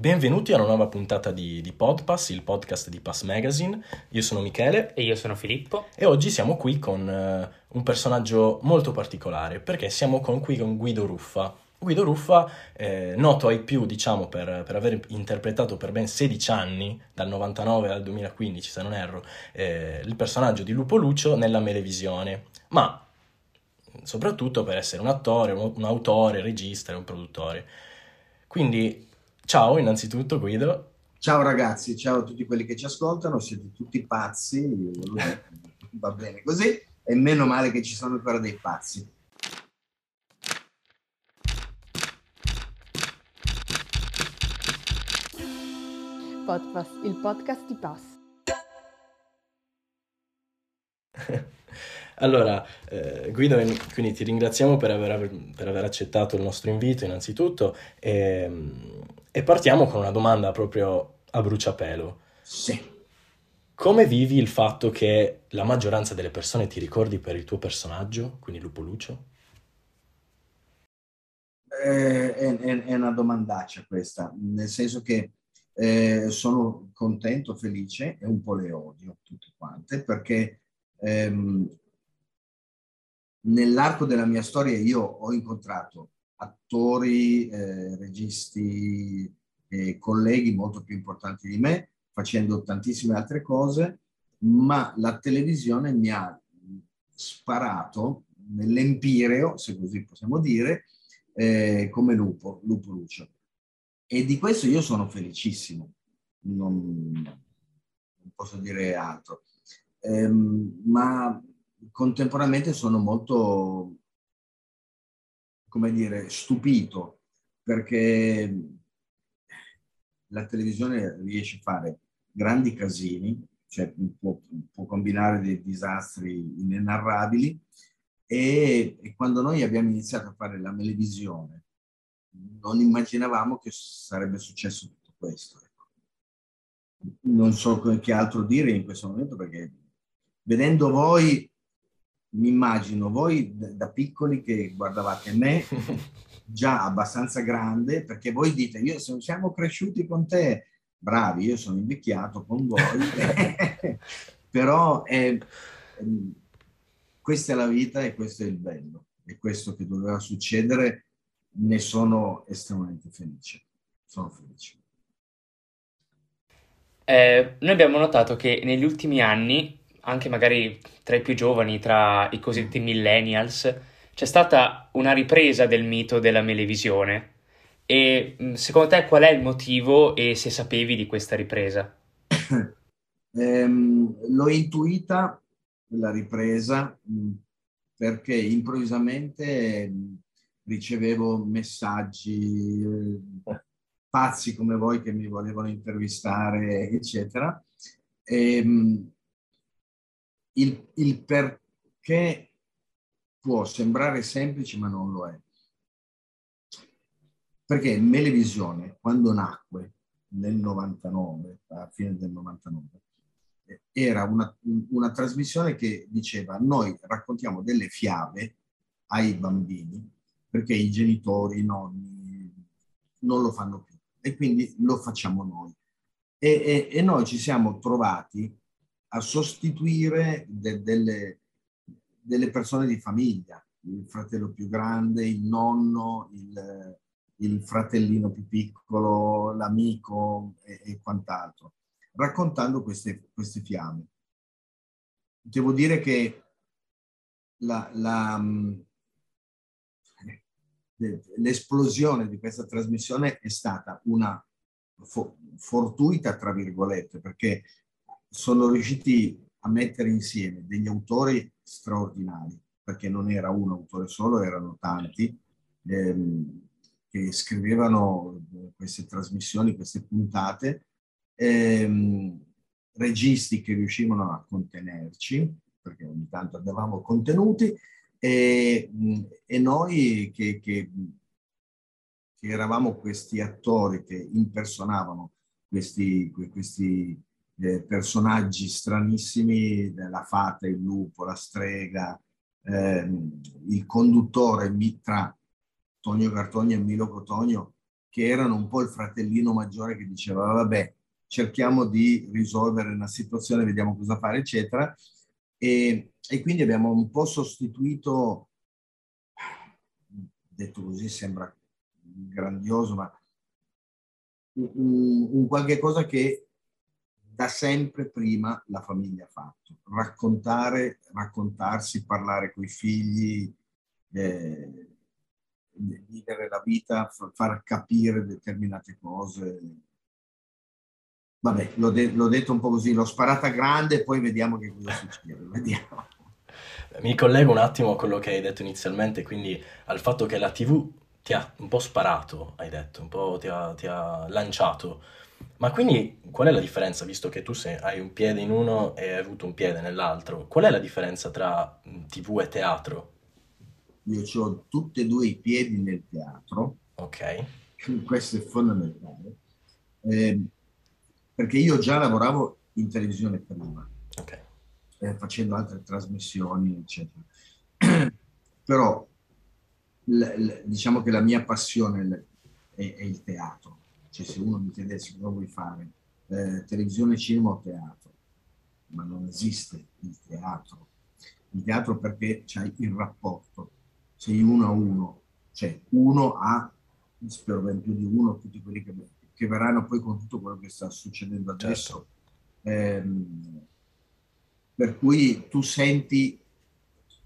Benvenuti a una nuova puntata di, di, Podpass, il podcast di Pass Magazine. Io sono Michele. E io sono Filippo. E oggi siamo qui con uh, un personaggio molto particolare, perché siamo con, qui con Guido Ruffa. Guido Ruffa, eh, noto ai più, diciamo, per, per, aver interpretato per ben 16 anni, dal 99 al 2015, se non erro, eh, il personaggio di Lupo Lucio nella Melevisione. Ma soprattutto per essere un attore, un, un autore, regista e un produttore. Quindi Ciao innanzitutto Guido. Ciao ragazzi, ciao a tutti quelli che ci ascoltano, siete tutti pazzi, va bene così, e meno male che ci sono ancora dei pazzi. Podpass, il podcast di Pass. allora, eh, Guido, quindi ti ringraziamo per aver, per aver, accettato il nostro invito innanzitutto. E, ehm, e partiamo con una domanda proprio a bruciapelo. Sì. Come vivi il fatto che la maggioranza delle persone ti ricordi per il tuo personaggio, quindi Lupo Lucio? Eh, è, è, è, una domandaccia questa, nel senso che eh, sono contento, felice e un po' le odio tutte quante perché ehm, nell'arco della mia storia io ho incontrato attori, eh, registi e colleghi molto più importanti di me, facendo tantissime altre cose, ma la televisione mi ha sparato nell'empireo, se così possiamo dire, eh, come lupo, lupo lucio. E di questo io sono felicissimo, non, non posso dire altro. Eh, ma contemporaneamente sono molto come dire, stupito perché la televisione riesce a fare grandi casini, cioè può, può combinare dei disastri inenarrabili e, e, quando noi abbiamo iniziato a fare la televisione non immaginavamo che sarebbe successo tutto questo. Ecco. Non so che altro dire in questo momento perché vedendo voi mi immagino voi da piccoli che guardavate me, già abbastanza grande, perché voi dite, io siamo cresciuti con te, bravi, io sono invecchiato con voi, però è, ehm, questa è la vita e questo è il bello, è questo che doveva succedere, ne sono estremamente felice, sono felice. Eh, noi abbiamo notato che negli ultimi anni anche magari tra i più giovani, tra i cosiddetti millennials, c'è stata una ripresa del mito della melevisione. E secondo te qual è il motivo e se sapevi di questa ripresa? ehm, l'ho intuita la ripresa perché improvvisamente ricevevo messaggi eh, pazzi come voi che mi volevano intervistare, eccetera. E, il, il perché può sembrare semplice ma non lo è. Perché Melevisione, quando nacque nel 99, a fine del 99, era una, una trasmissione che diceva noi raccontiamo delle fiabe ai bambini perché i genitori, i nonni non lo fanno più e quindi lo facciamo noi. E, e, e noi ci siamo trovati a sostituire de, delle, delle, persone di famiglia, il fratello più grande, il nonno, il, il fratellino più piccolo, l'amico e, e quant'altro, raccontando queste, queste, fiamme. Devo dire che la, la, l'esplosione di questa trasmissione è stata una fortuita, tra virgolette, perché sono riusciti a mettere insieme degli autori straordinari, perché non era un autore solo, erano tanti, ehm, che scrivevano queste trasmissioni, queste puntate, ehm, registi che riuscivano a contenerci, perché ogni tanto andavamo contenuti, e, e noi che, che, che, eravamo questi attori che impersonavano questi, questi eh, personaggi stranissimi, la fata, il lupo, la strega, eh, il conduttore tra Tonio Cartogno e Milo Cotogno che erano un po' il fratellino maggiore che diceva vabbè, cerchiamo di risolvere una situazione, vediamo cosa fare, eccetera. E, e quindi abbiamo un po' sostituito, detto così sembra grandioso, ma un, un qualche cosa che da sempre prima la famiglia ha fatto. Raccontare, raccontarsi, parlare con i figli, eh, vivere la vita, far capire determinate cose. Vabbè, l'ho, de- l'ho, detto un po' così, l'ho sparata grande, poi vediamo che cosa succede. Vediamo. Mi collego un attimo a quello che hai detto inizialmente, quindi al fatto che la TV ti ha un po' sparato, hai detto, un po' ti ha, ti ha lanciato. Ma quindi qual è la differenza, visto che tu sei, hai un piede in uno e hai avuto un piede nell'altro? Qual è la differenza tra TV e teatro? Io ho tutti e due i piedi nel teatro. Ok. Questo è fondamentale. Eh, perché io già lavoravo in televisione prima, okay. eh, facendo altre trasmissioni, eccetera. Però l- l- diciamo che la mia passione è, è, il teatro. Cioè se uno mi chiedesse cosa vuoi fare, eh, televisione, cinema o teatro, ma non esiste il teatro. Il teatro perché c'hai il rapporto, sei uno a uno, cioè uno a, spero ben più di uno, tutti quelli che, che verranno poi con tutto quello che sta succedendo adesso. Certo. Eh, per cui tu senti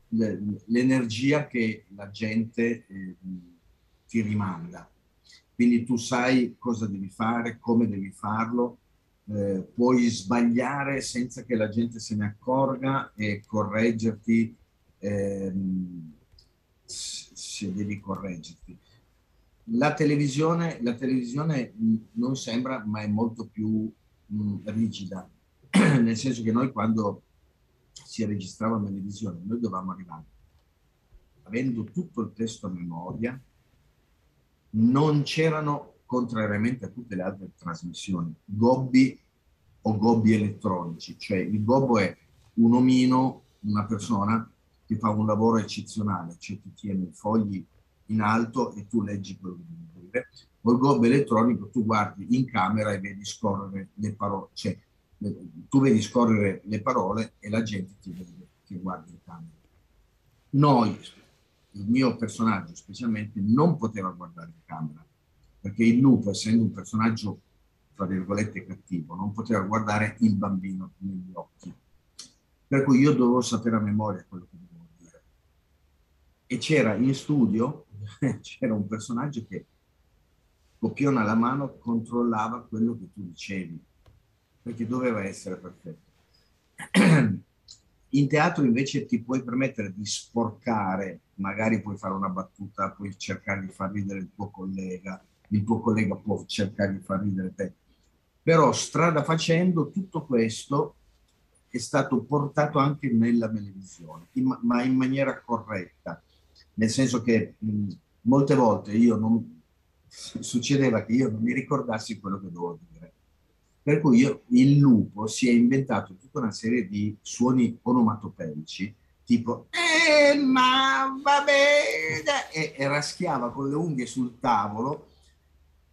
l'energia che la gente eh, ti rimanda. Quindi tu sai cosa devi fare, come devi farlo, eh, puoi sbagliare senza che la gente se ne accorga e correggerti ehm, se devi correggerti. La televisione, la televisione non sembra, ma è molto più mh, rigida, nel senso che noi quando si registrava in televisione, noi dovevamo arrivare, avendo tutto il testo a memoria, non c'erano, contrariamente a tutte le altre trasmissioni, gobbi o gobbi elettronici, cioè il gobbo è un omino, una persona che fa un lavoro eccezionale, cioè ti tiene i fogli in alto e tu leggi quello che devi dire. Il gobbo elettronico, tu guardi in camera e vedi scorrere le parole, cioè tu vedi scorrere le parole e la gente ti vede che guarda in camera. Noi, il mio personaggio specialmente, non poteva guardare in camera, perché il lupo, essendo un personaggio, tra virgolette, cattivo, non poteva guardare il bambino negli occhi. Per cui io dovevo sapere a memoria quello che dovevo dire. E c'era in studio, c'era un personaggio che copione alla mano controllava quello che tu dicevi perché doveva essere perfetto. In teatro invece ti puoi permettere di sporcare, magari puoi fare una battuta, puoi cercare di far ridere il tuo collega, il tuo collega può cercare di far ridere te. Però strada facendo tutto questo è stato portato anche nella televisione, in, ma in maniera corretta, nel senso che mh, molte volte io non, succedeva che io non mi ricordassi quello che dovevo dire per cui io, il lupo si è inventato tutta una serie di suoni onomatopeici, tipo eh, ma va bene, e, e raschiava con le unghie sul tavolo.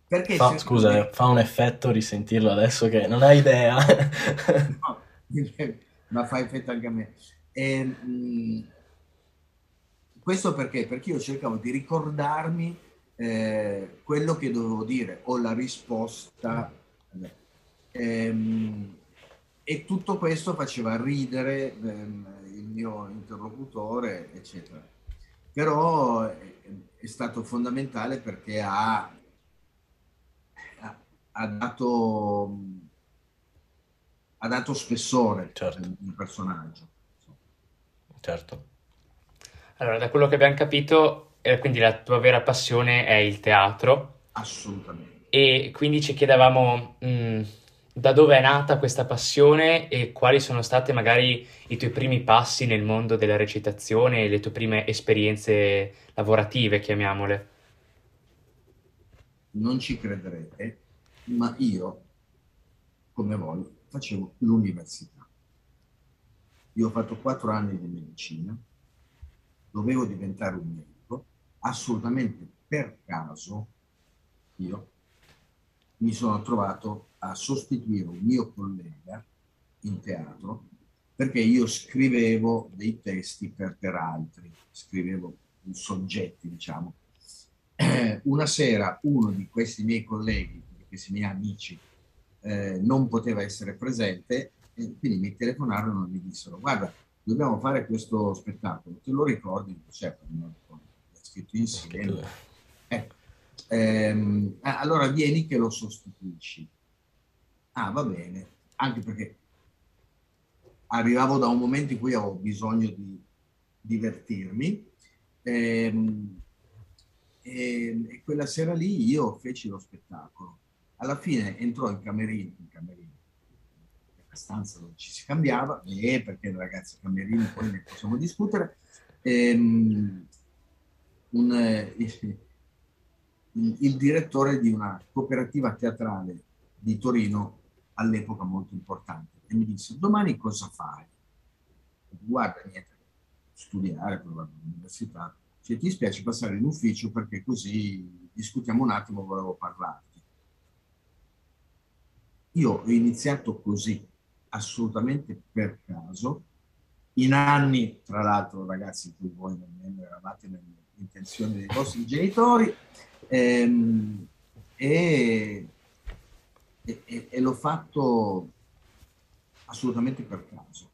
Perché fa, scusa, me... fa un effetto risentirlo adesso che non hai idea. no, ma fa effetto anche a me. E, mh, mm, questo perché? Perché io cercavo di ricordarmi eh, quello che dovevo dire o la risposta. Ehm, e tutto questo faceva ridere ehm, il mio interlocutore, eccetera. Però è, è stato fondamentale perché ha, ha, ha, dato, ha dato spessore certo. al personaggio. Certo. Allora, da quello che abbiamo capito, eh, quindi la tua vera passione è il teatro. Assolutamente. E quindi ci chiedevamo... Mh, mm, da dove è nata questa passione e quali sono state magari i tuoi primi passi nel mondo della recitazione e le tue prime esperienze lavorative, chiamiamole? Non ci crederete, ma io, come voi, facevo l'università. Io ho fatto quattro anni di medicina, dovevo diventare un medico, assolutamente per caso io, mi sono trovato a sostituire un mio collega in teatro perché io scrivevo dei testi per, per altri, scrivevo soggetti, diciamo. Eh, una sera uno di questi miei colleghi, di questi miei amici, eh, non poteva essere presente e quindi mi telefonarono e mi dissero guarda, dobbiamo fare questo spettacolo, te lo ricordi? Certo, non lo ricordo, l'ho scritto insieme. Eh, ehm, allora vieni che lo sostituisci. Ah, va bene, anche perché arrivavo da un momento in cui avevo bisogno di divertirmi ehm, e, e, quella sera lì io feci lo spettacolo. Alla fine entrò in camerino, in camerino, nella stanza dove ci si cambiava, e perché ragazzi camerini poi ne possiamo discutere, ehm, un, eh, il, direttore di una cooperativa teatrale di Torino all'epoca molto importante e mi disse domani cosa fai? Guarda, niente, studiare, provare all'università. Se ti spiace passare in ufficio perché così discutiamo un attimo, volevo parlarti. Io ho iniziato così, assolutamente per caso, in anni, tra l'altro ragazzi, voi nemmeno eravate nelle intenzioni dei vostri genitori, ehm, e, e, e l'ho fatto assolutamente per caso.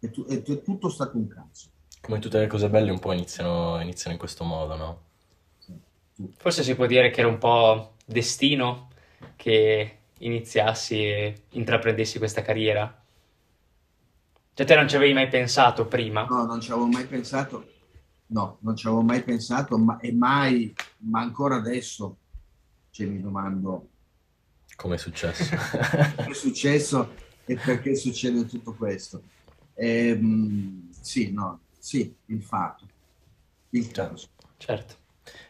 È, tu, è, è, tutto stato un caso. Come tutte le cose belle un po' iniziano, iniziano in questo modo, no? Forse si può dire che era un po' destino che iniziassi e intraprendessi questa carriera. Cioè te non ci avevi mai pensato prima? No, non ci avevo mai pensato. No, non ci avevo mai pensato ma, e mai, ma ancora adesso cioè, mi domando... Come è successo? Come è successo e perché succede tutto questo. Ehm, sì, no, sì, il fatto, il caso. Certo.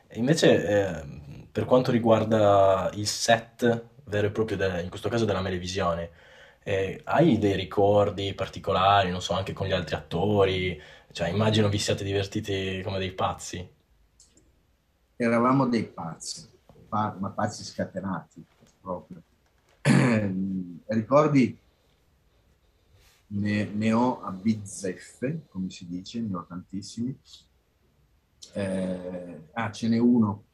E invece, eh, per quanto riguarda il set vero e proprio, de- in questo caso della Melevisione, eh, hai dei ricordi particolari, non so, anche con gli altri attori? Cioè, immagino vi siate divertiti come dei pazzi. Eravamo dei pazzi, ma pazzi scatenati proprio. Ricordi ne, ne, ho a bizzeffe, come si dice, ne ho tantissimi. Eh, ah, ce n'è uno.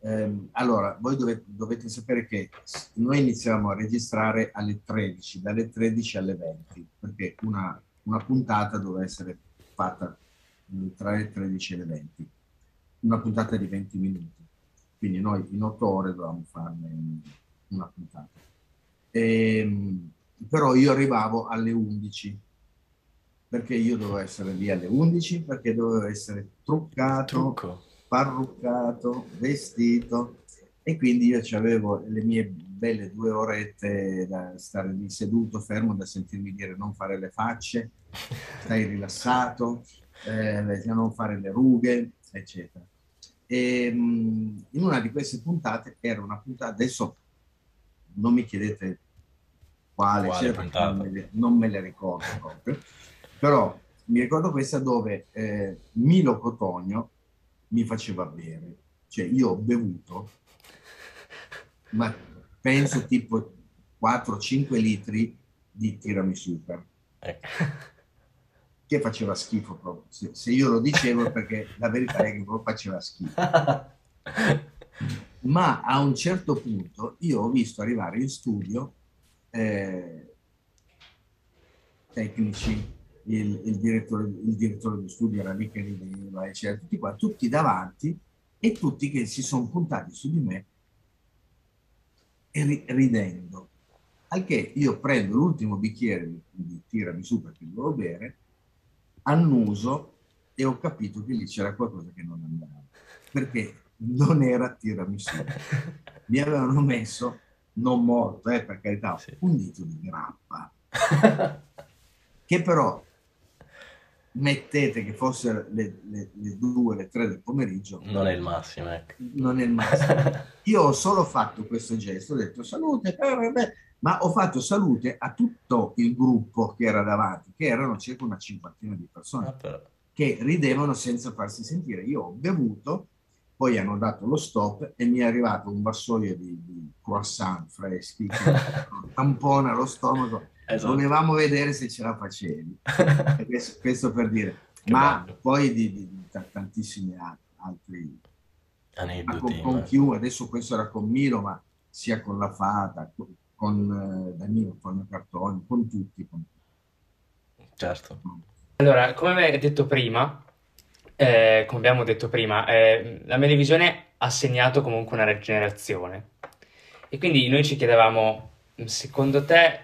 Eh, allora, voi dovete, dovete, sapere che noi iniziamo a registrare alle 13, dalle 13 alle 20, perché una, una puntata doveva essere fatta tra le 13 e le 20, una puntata di 20 minuti. Quindi noi in 8 ore dovevamo farne una puntata. E, ehm, però io arrivavo alle 11 perché io dovevo essere lì alle 11 perché dovevo essere truccato, parruccato, vestito e quindi io avevo le mie belle due orette da stare lì seduto, fermo, da sentirmi dire non fare le facce, stai rilassato, eh, non fare le rughe, eccetera. E, in una di queste puntate era una puntata, adesso non mi chiedete quale, quale non, me le, non, me le, ricordo proprio, però mi ricordo questa dove eh, Milo Cotogno mi faceva bere, cioè io ho bevuto, ma penso tipo 4-5 litri di tiramisù super, ecco. che faceva schifo proprio, se, se io lo dicevo perché la verità è che proprio faceva schifo. Ma a un certo punto io ho visto arrivare in studio eh, tecnici, il, il, direttore, il direttore di studio era lì che rideva, eccetera, tutti qua, tutti davanti e tutti che si sono puntati su di me e ri, ridendo. Al che io prendo l'ultimo bicchiere di, di tirami su perché dovevo bere, annuso e ho capito che lì c'era qualcosa che non andava. Perché non era tiramisù. Mi avevano messo non morto, eh, per carità, sì. un dito di grappa, che però mettete che fosse le, le, le, due, le tre del pomeriggio. Non è il massimo, ecco. Non è il massimo. Io ho solo fatto questo gesto, ho detto salute, eh, ma ho fatto salute a tutto il gruppo che era davanti, che erano circa una cinquantina di persone, ah, che ridevano senza farsi sentire. Io ho bevuto poi hanno dato lo stop e mi è arrivato un vassoio di, di croissant freschi che tampona lo stomaco. Esatto. Volevamo vedere se ce la facevi. Questo, questo per dire. Che Ma bello. poi di, di- di ta- tantissimi altri. Con, Aneddoti. con ma- chiunque, adesso questo era con Milo, ma sia con la Fata, con, con eh, Danilo, Antonio Cartoni, con tutti. con Certo. Allora, come avevo detto prima, eh, come abbiamo detto prima, eh, la Melevisione ha segnato comunque una rigenerazione. E quindi noi ci chiedevamo, secondo te,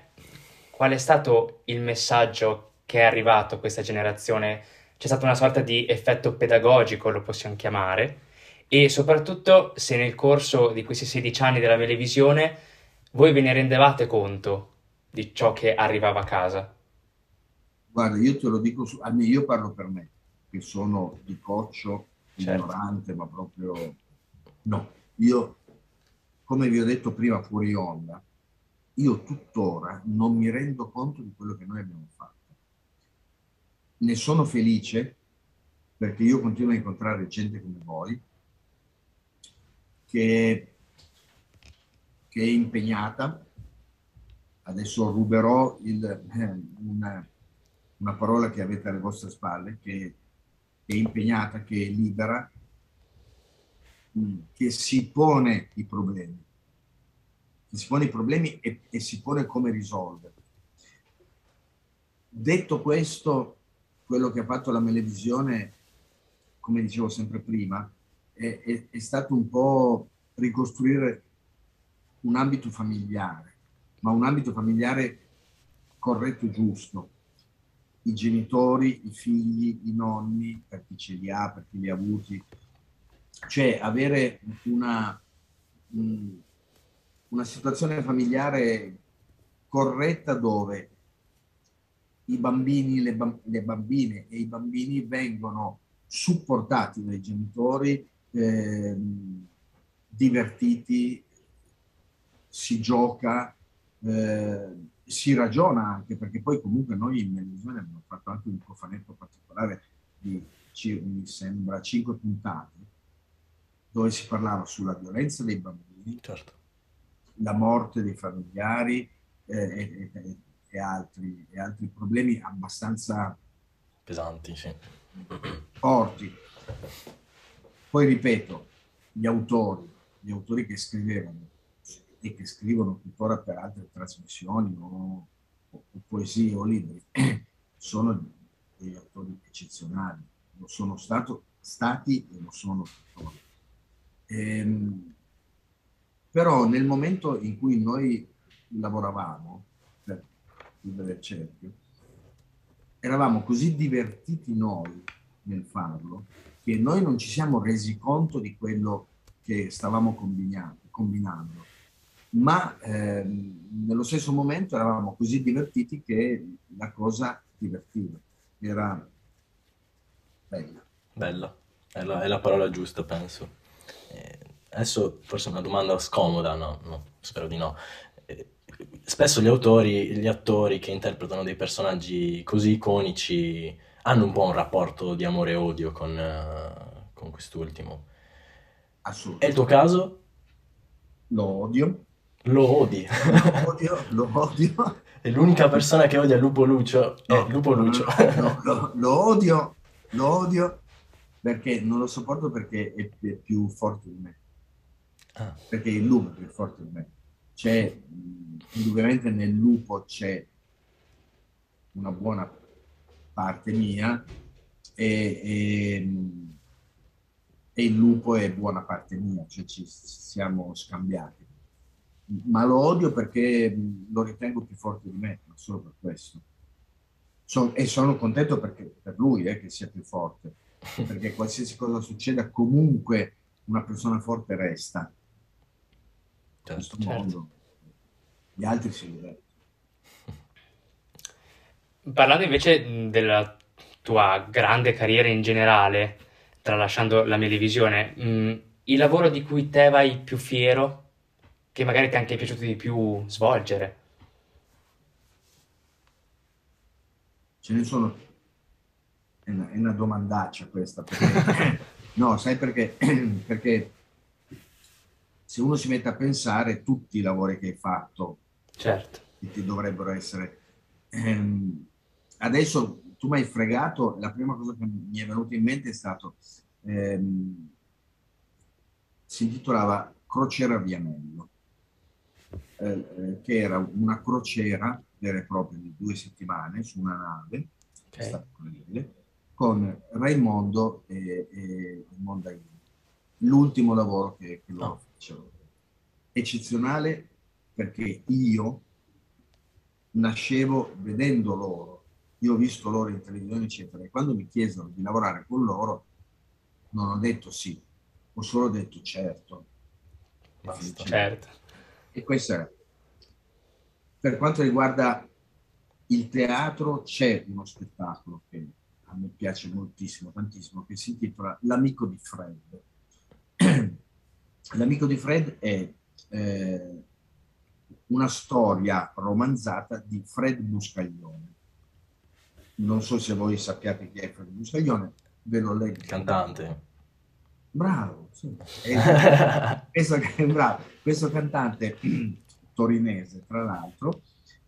qual è stato il messaggio che è arrivato a questa generazione? C'è stato una sorta di effetto pedagogico, lo possiamo chiamare, e soprattutto se nel corso di questi 16 anni della Melevisione voi ve ne rendevate conto di ciò che arrivava a casa. Guarda, io te lo dico, su, almeno io parlo per me, che sono di coccio, Certo. ignorante, ma proprio no. Io, come vi ho detto prima fuori onda, io tuttora non mi rendo conto di quello che noi abbiamo fatto. Ne sono felice perché io continuo a incontrare gente come voi che, che è impegnata. Adesso ruberò il, eh, una, una parola che avete alle vostre spalle, che è impegnata, che è libera, mh, che si pone i problemi, si pone i problemi e, e si pone come risolverli. Detto questo, quello che ha fatto la Melevisione, come dicevo sempre prima, è, è- è stato un po' ricostruire un ambito familiare, ma un ambito familiare corretto e giusto. I genitori, i figli, i nonni, per chi ce li ha, per chi li ha avuti, cioè avere una, mh, una situazione familiare corretta dove i bambini, le, bam- le bambine e i bambini vengono supportati dai genitori, ehm, divertiti, si gioca, eh, si ragiona anche, perché poi comunque noi in televisione abbiamo fatto anche un cofanetto particolare di, mi sembra, cinque puntate, dove si parlava sulla violenza dei bambini, Certo. La morte dei familiari eh, e, e- e altri, e altri problemi abbastanza Pesanti, sì. forti. Poi ripeto, gli autori, gli autori che scrivevano e che scrivono tuttora per altre trasmissioni o, o poesie o libri, sono degli autori eccezionali, lo sono stato, stati e lo sono tuttora. Ehm, però nel momento in cui noi lavoravamo per chiudere il cerchio, eravamo così divertiti noi nel farlo che noi non ci siamo resi conto di quello che stavamo combinando, ma ehm, nello stesso momento eravamo così divertiti che la cosa divertiva, era bella. Bella, è la, è la parola giusta, penso. Eh, adesso forse una domanda scomoda, no, no, spero di no. Eh, spesso gli autori, gli attori che interpretano dei personaggi così iconici hanno un po' un rapporto di amore e odio con, eh, con quest'ultimo. È Assolutamente. il tuo caso? Lo odio, Lo odi. lo odio, lo odio. E l'unica persona che odia Lupo Lucio è No, Lupo Lucio. no, lo, lo odio, lo odio perché non lo sopporto perché è pi- più forte di me, Ah, perché il lupo è più forte di me. C'è, indubbiamente nel lupo c'è una buona parte mia e, e, e il lupo è buona parte mia, cioè ci siamo scambiati. Ma lo odio perché lo ritengo più forte di me, ma solo per questo. So- e sono contento perché, per lui eh, che sia più forte, perché qualsiasi cosa succeda, comunque una persona forte resta. Certo. questo certo. mondo. Gli altri si divertono. Parlando invece della tua grande carriera in generale, tralasciando la Melevisione, mh, il lavoro di cui te vai più fiero, che magari ti è anche piaciuto di più svolgere? Ce ne sono, è una, è una domandaccia questa, perché No, sai perché? perché se uno si mette a pensare tutti i lavori che hai fatto, Certo. che ti dovrebbero essere... ehm, adesso tu mi hai fregato, la prima cosa che mi è venuta in mente è stato... ehm, si intitolava Crociera Vianello, eh, eh, che era una crociera vera e propria di due settimane su una nave, Ok. è stata incredibile, con Raimondo e, e Mondaini. L'ultimo lavoro che, che loro Ah. Fecero. Eccezionale perché io nascevo vedendo loro, io ho visto loro in televisione, eccetera, e quando mi chiesero di lavorare con loro, non ho detto sì, ho solo detto certo. Basta. Certo. E questo era. Per quanto riguarda il teatro, c'è uno spettacolo che a me piace moltissimo, tantissimo, che si intitola L'amico di Fred. L'amico di Fred è eh, una storia romanzata di Fred Buscaglione. Non so se voi sappiate chi è Fred Buscaglione, ve lo leggo. Cantante. Bravo, sì. È- questo, bravo, questo cantante torinese, tra l'altro,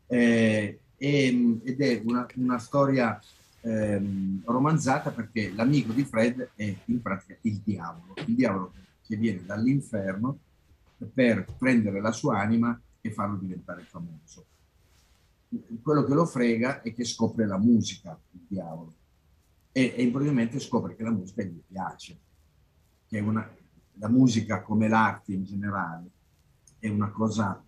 eh, ed è una, una storia ehm, romanzata perché l'amico di Fred è in pratica il diavolo, il diavolo che viene dall'inferno per prendere la sua anima e farlo diventare famoso. Quello che lo frega è che scopre la musica, il diavolo, e, e improvvisamente scopre che la musica gli piace che una, la musica come l'arte in generale è una cosa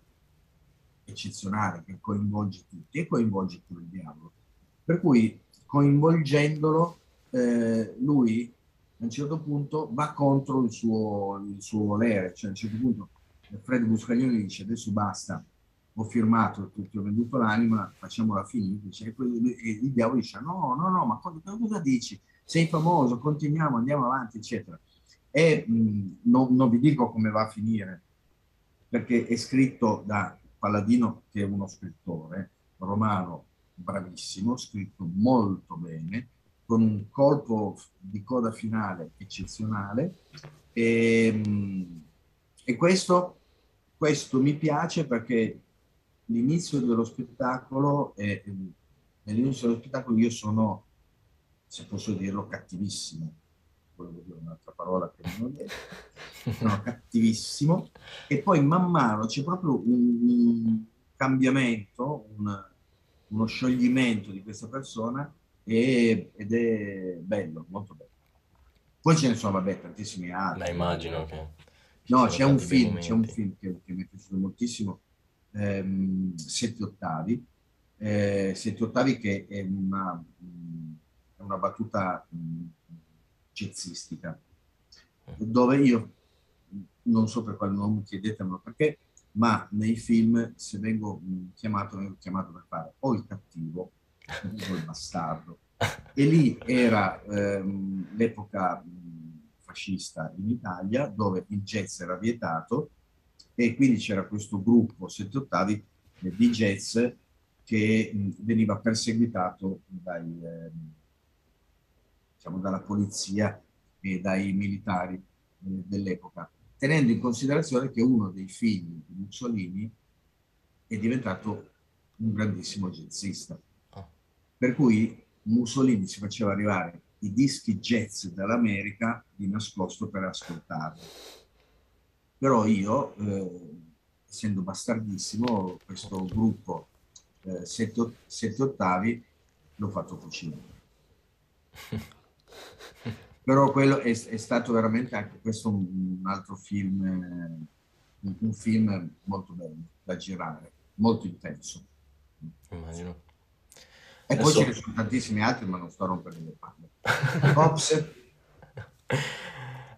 eccezionale che coinvolge tutti e coinvolge pure il diavolo. Per cui coinvolgendolo, eh, lui a un certo punto va contro il suo, il suo volere, cioè a un certo punto Fred Buscaglione dice adesso basta, ho firmato, ti, ho venduto l'anima, facciamola finita, e, e il diavolo dice no, no, no, ma cosa, cosa dici? Sei famoso, continuiamo, andiamo avanti, eccetera e mh, non, non vi dico come va a finire, perché è scritto da Palladino, che è uno scrittore romano bravissimo, scritto molto bene, con un colpo di coda finale eccezionale. E, mh, e questo, questo mi piace perché l'inizio dello spettacolo, è, nell'inizio dello spettacolo io sono, se posso dirlo, cattivissimo. Volevo dire un'altra parola che non ho detto, no, cattivissimo, e poi man mano c'è proprio un, un cambiamento, un- uno scioglimento di questa persona e- ed è bello, molto bello. Poi ce ne sono, vabbè, tantissimi altri. Ma immagino che... No, c'è un film, c'è un film che, che mi è piaciuto moltissimo, ehm, Sette ottavi, eh, Sette ottavi che è una, è una battuta jazzistica, dove io non so per quale nome, chiedetemelo perché, ma nei film se vengo chiamato, vengo chiamato per fare o il cattivo il bastardo. E lì era ehm, l'epoca fascista in Italia dove il jazz era vietato e quindi c'era questo gruppo sette ottavi eh, di jazz che mh, veniva perseguitato dai, ehm, diciamo, dalla polizia e dai militari eh, dell'epoca, tenendo in considerazione che uno dei figli di Mussolini è diventato un grandissimo jazzista. Per cui Mussolini si faceva arrivare i dischi jazz dall'America di nascosto per ascoltarli. Però io, eh, essendo bastardissimo, questo gruppo eh, sette, sette ottavi l'ho fatto cucinare. Però quello è, è stato veramente anche questo un, altro film, un, un film molto bello da girare, molto intenso. Immagino. E poi ce ne sono tantissimi altri, ma non sto a rompere le palle. Ops,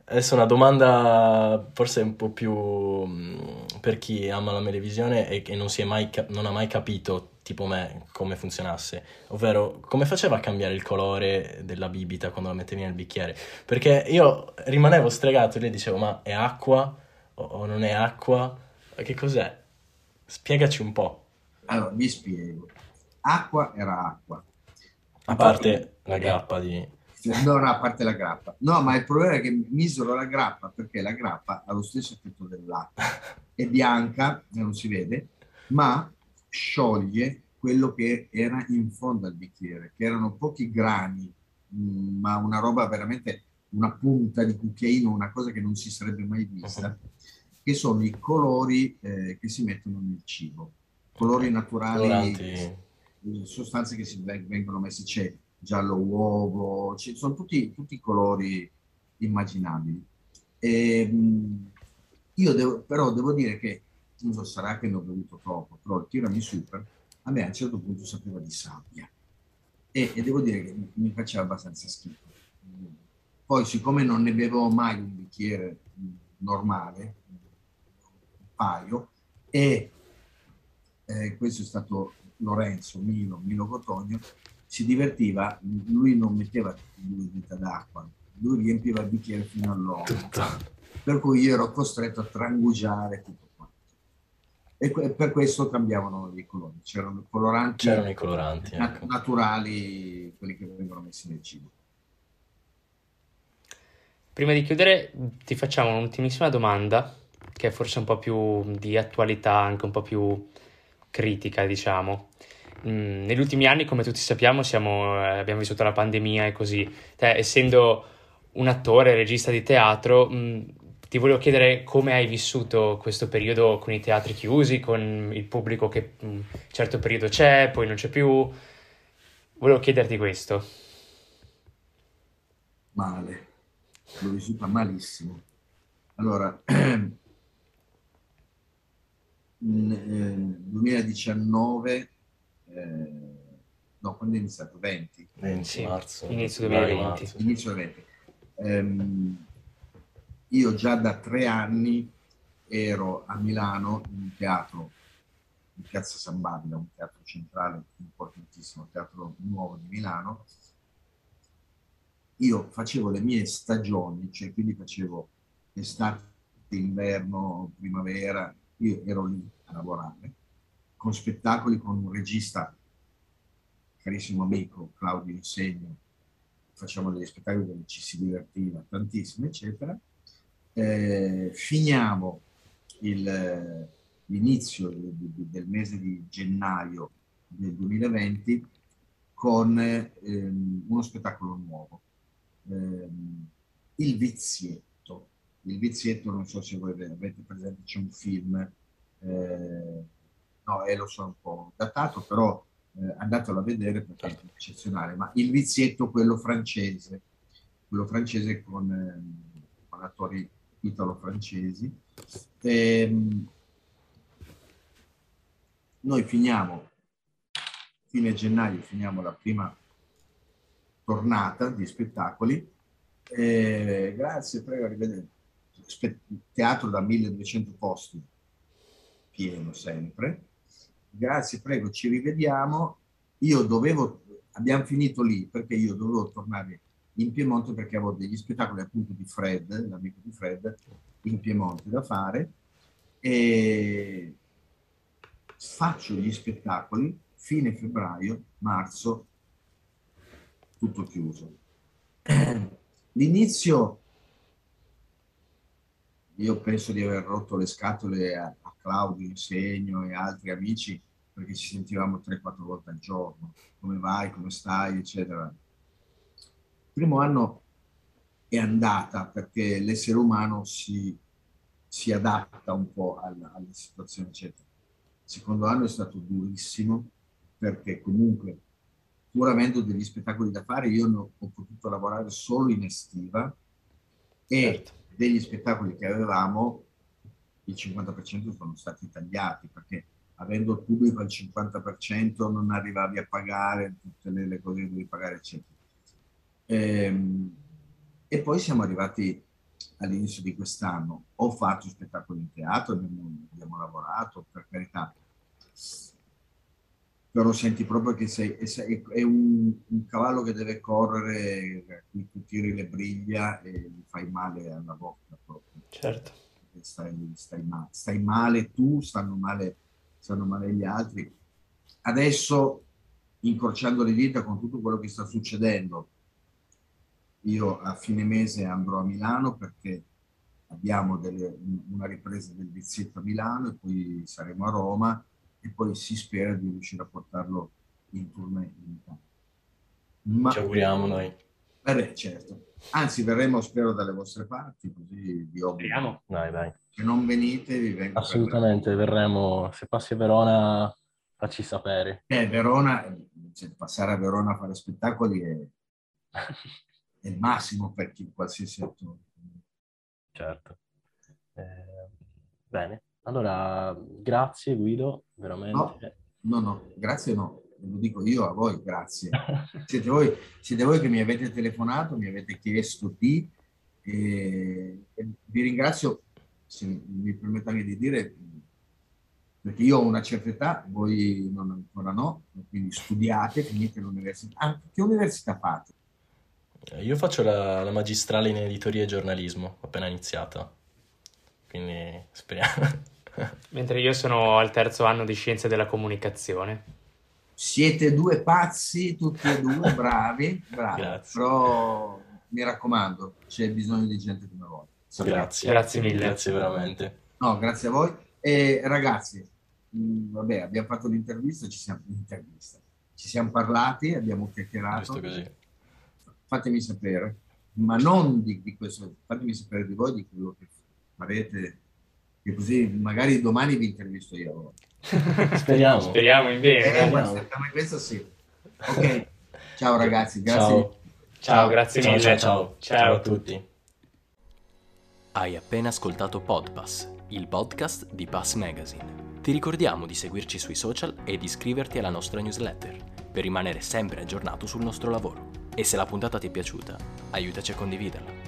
Adesso una domanda forse un po' più mh, per chi ama la melevisione e che non, si è mai non ha mai capito, tipo me, come funzionasse. Ovvero, come faceva a cambiare il colore della bibita quando la mettevi nel bicchiere? Perché io rimanevo stregato e le dicevo, ma è acqua o, o non è acqua? Che cos'è? Spiegaci un po'. allora vi spiego. Acqua era acqua. A parte la grappa di... No, no, a parte la grappa. No, ma il problema è che misero la grappa perché la grappa ha lo stesso effetto dell'acqua. È bianca, non si vede, ma scioglie quello che era in fondo al bicchiere, che erano pochi grani, mm, ma una roba veramente, una punta di cucchiaino, una cosa che non si sarebbe mai vista, uh-huh. che sono i colori eh, che si mettono nel cibo. Colori naturali, Coloranti. Sostanze che si vengono messe, c'è giallo uovo, ci sono tutti, tutti i colori immaginabili. E, ehm, io devo, però devo dire che, non so, sarà che ne ho bevuto troppo, però il tiramisù a me a un certo punto sapeva di sabbia e, e devo dire che mi faceva abbastanza schifo. Poi, siccome non ne bevo mai un bicchiere normale, un paio, e eh, questo è stato Lorenzo, Milo, Milo Cotonio, si divertiva, lui non metteva due dita d'acqua, lui riempiva il bicchiere fino all'uomo. Per cui io ero costretto a trangugiare tutto quanto. E per questo cambiavano i colori. C'erano coloranti, C'erano i coloranti nat- ecco. naturali, quelli che vengono messi nel cibo. Prima di chiudere ti facciamo un'ultimissima domanda, che è forse un po' più di attualità, anche un po' più critica, diciamo. Mm, negli ultimi anni, come tutti sappiamo, siamo, eh, abbiamo vissuto la pandemia e così. Te, essendo un attore, regista di teatro, mh, mm, ti volevo chiedere come hai vissuto questo periodo con i teatri chiusi, con il pubblico che un mm, certo periodo c'è, poi non c'è più. Volevo chiederti questo. Male, l'ho vissuta malissimo. Allora, nel 2019 eh, no, quando è iniziato? 20? 20 sì, marzo. Inizio 2020. Inizio 20. Ehm, io già da tre anni ero a Milano in un teatro in Piazza San Babila, un teatro centrale importantissimo, teatro nuovo di Milano. Io facevo le mie stagioni, cioè quindi facevo estate, inverno, primavera, io ero lì a lavorare con spettacoli con un regista, carissimo amico, Claudio Insegno, facciamo degli spettacoli dove ci si divertiva tantissimo, eccetera. Eh, finiamo il, l'inizio del, del, mese di gennaio del 2020 con ehm, uno spettacolo nuovo, ehm, Il Vizietto. Il Vizietto, non so se voi avete presente, c'è un film eh, no, e lo so un po' datato, però eh, andatelo a vedere perché è eccezionale. Ma il vizietto, quello francese, quello francese con, eh, con attori italo-francesi. Ehm, noi finiamo, fine gennaio, finiamo la prima tornata di spettacoli. Eh, grazie, prego, arrivederci. Teatro da 1200 posti, pieno sempre grazie, prego, ci rivediamo. Io dovevo, abbiamo finito lì perché io dovevo tornare in Piemonte perché avevo degli spettacoli appunto di Fred, l'amico di Fred, in Piemonte da fare e faccio gli spettacoli fine febbraio, marzo, tutto chiuso. L'inizio, io penso di aver rotto le scatole a, Claudio Insegno e altri amici perché ci sentivamo 3-4 volte al giorno, come vai, come stai, eccetera. Il primo anno è andata perché l'essere umano si, si adatta un po' alla, alla situazione, eccetera. Il secondo anno è stato durissimo perché comunque, pur avendo degli spettacoli da fare, io ho potuto lavorare solo in estiva e certo. Degli spettacoli che avevamo il 50% sono stati tagliati perché avendo il pubblico al 50% non arrivavi a pagare tutte le, le cose che devi pagare, eccetera. E, ehm, e, poi siamo arrivati all'inizio di quest'anno. Ho fatto spettacoli in teatro, abbiamo, abbiamo lavorato, per carità, però senti proprio che sei, è un, un, cavallo che deve correre, qui tu tiri le briglia e gli fai male alla bocca proprio. Certo stai, stai, male. stai male tu, stanno male, stanno male gli altri. Adesso, incrociando le dita con tutto quello che sta succedendo, io a fine mese andrò a Milano perché abbiamo delle, una ripresa del vizietto a Milano e poi saremo a Roma e poi si spera di riuscire a portarlo in tournée in Italia. Ma, Ci auguriamo noi. Beh, certo. Anzi, verremo, spero, dalle vostre parti, così vi obbligo. Dai, dai. Se non venite, vi vengo Assolutamente, verremo. Se passi a Verona, facci sapere. Eh, Verona, cioè, passare a Verona a fare spettacoli è, è il massimo per chi qualsiasi attore. Certo. Eh, bene, allora grazie Guido, veramente. No, no, no, grazie no, lo dico io a voi, grazie. siete, voi, siete voi che mi avete telefonato, mi avete chiesto di, e, e vi ringrazio, se mi permette anche di dire, perché io ho una certa età, voi non ancora no, quindi studiate, finite l'università. Ah, che università fate? Io faccio la, la magistrale in editoria e giornalismo, appena iniziata, quindi speriamo. Mentre io sono al terzo anno di scienze della comunicazione. Siete due pazzi, tutti e due, bravi, bravi. Grazie. Però mi raccomando, c'è bisogno di gente come voi. Grazie. Grazie mille. Grazie veramente. No, grazie a voi. E ragazzi, mh, vabbè, abbiamo fatto l'intervista, ci siamo, l'intervista. ci siamo parlati, abbiamo chiacchierato. Fatemi sapere, ma non di, di, questo, fatemi sapere di voi, di quello che farete, che così magari domani vi intervisto io. Speriamo. Speriamo in bene. Eh, questo, questo sì. Ok, ciao ragazzi, grazie. Ciao, ciao grazie ciao, mille. Ciao, ciao, ciao a tutti. Hai appena ascoltato Podpass, il podcast di Pass Magazine. Ti ricordiamo di seguirci sui social e di iscriverti alla nostra newsletter per rimanere sempre aggiornato sul nostro lavoro. E se la puntata ti è piaciuta, aiutaci a condividerla.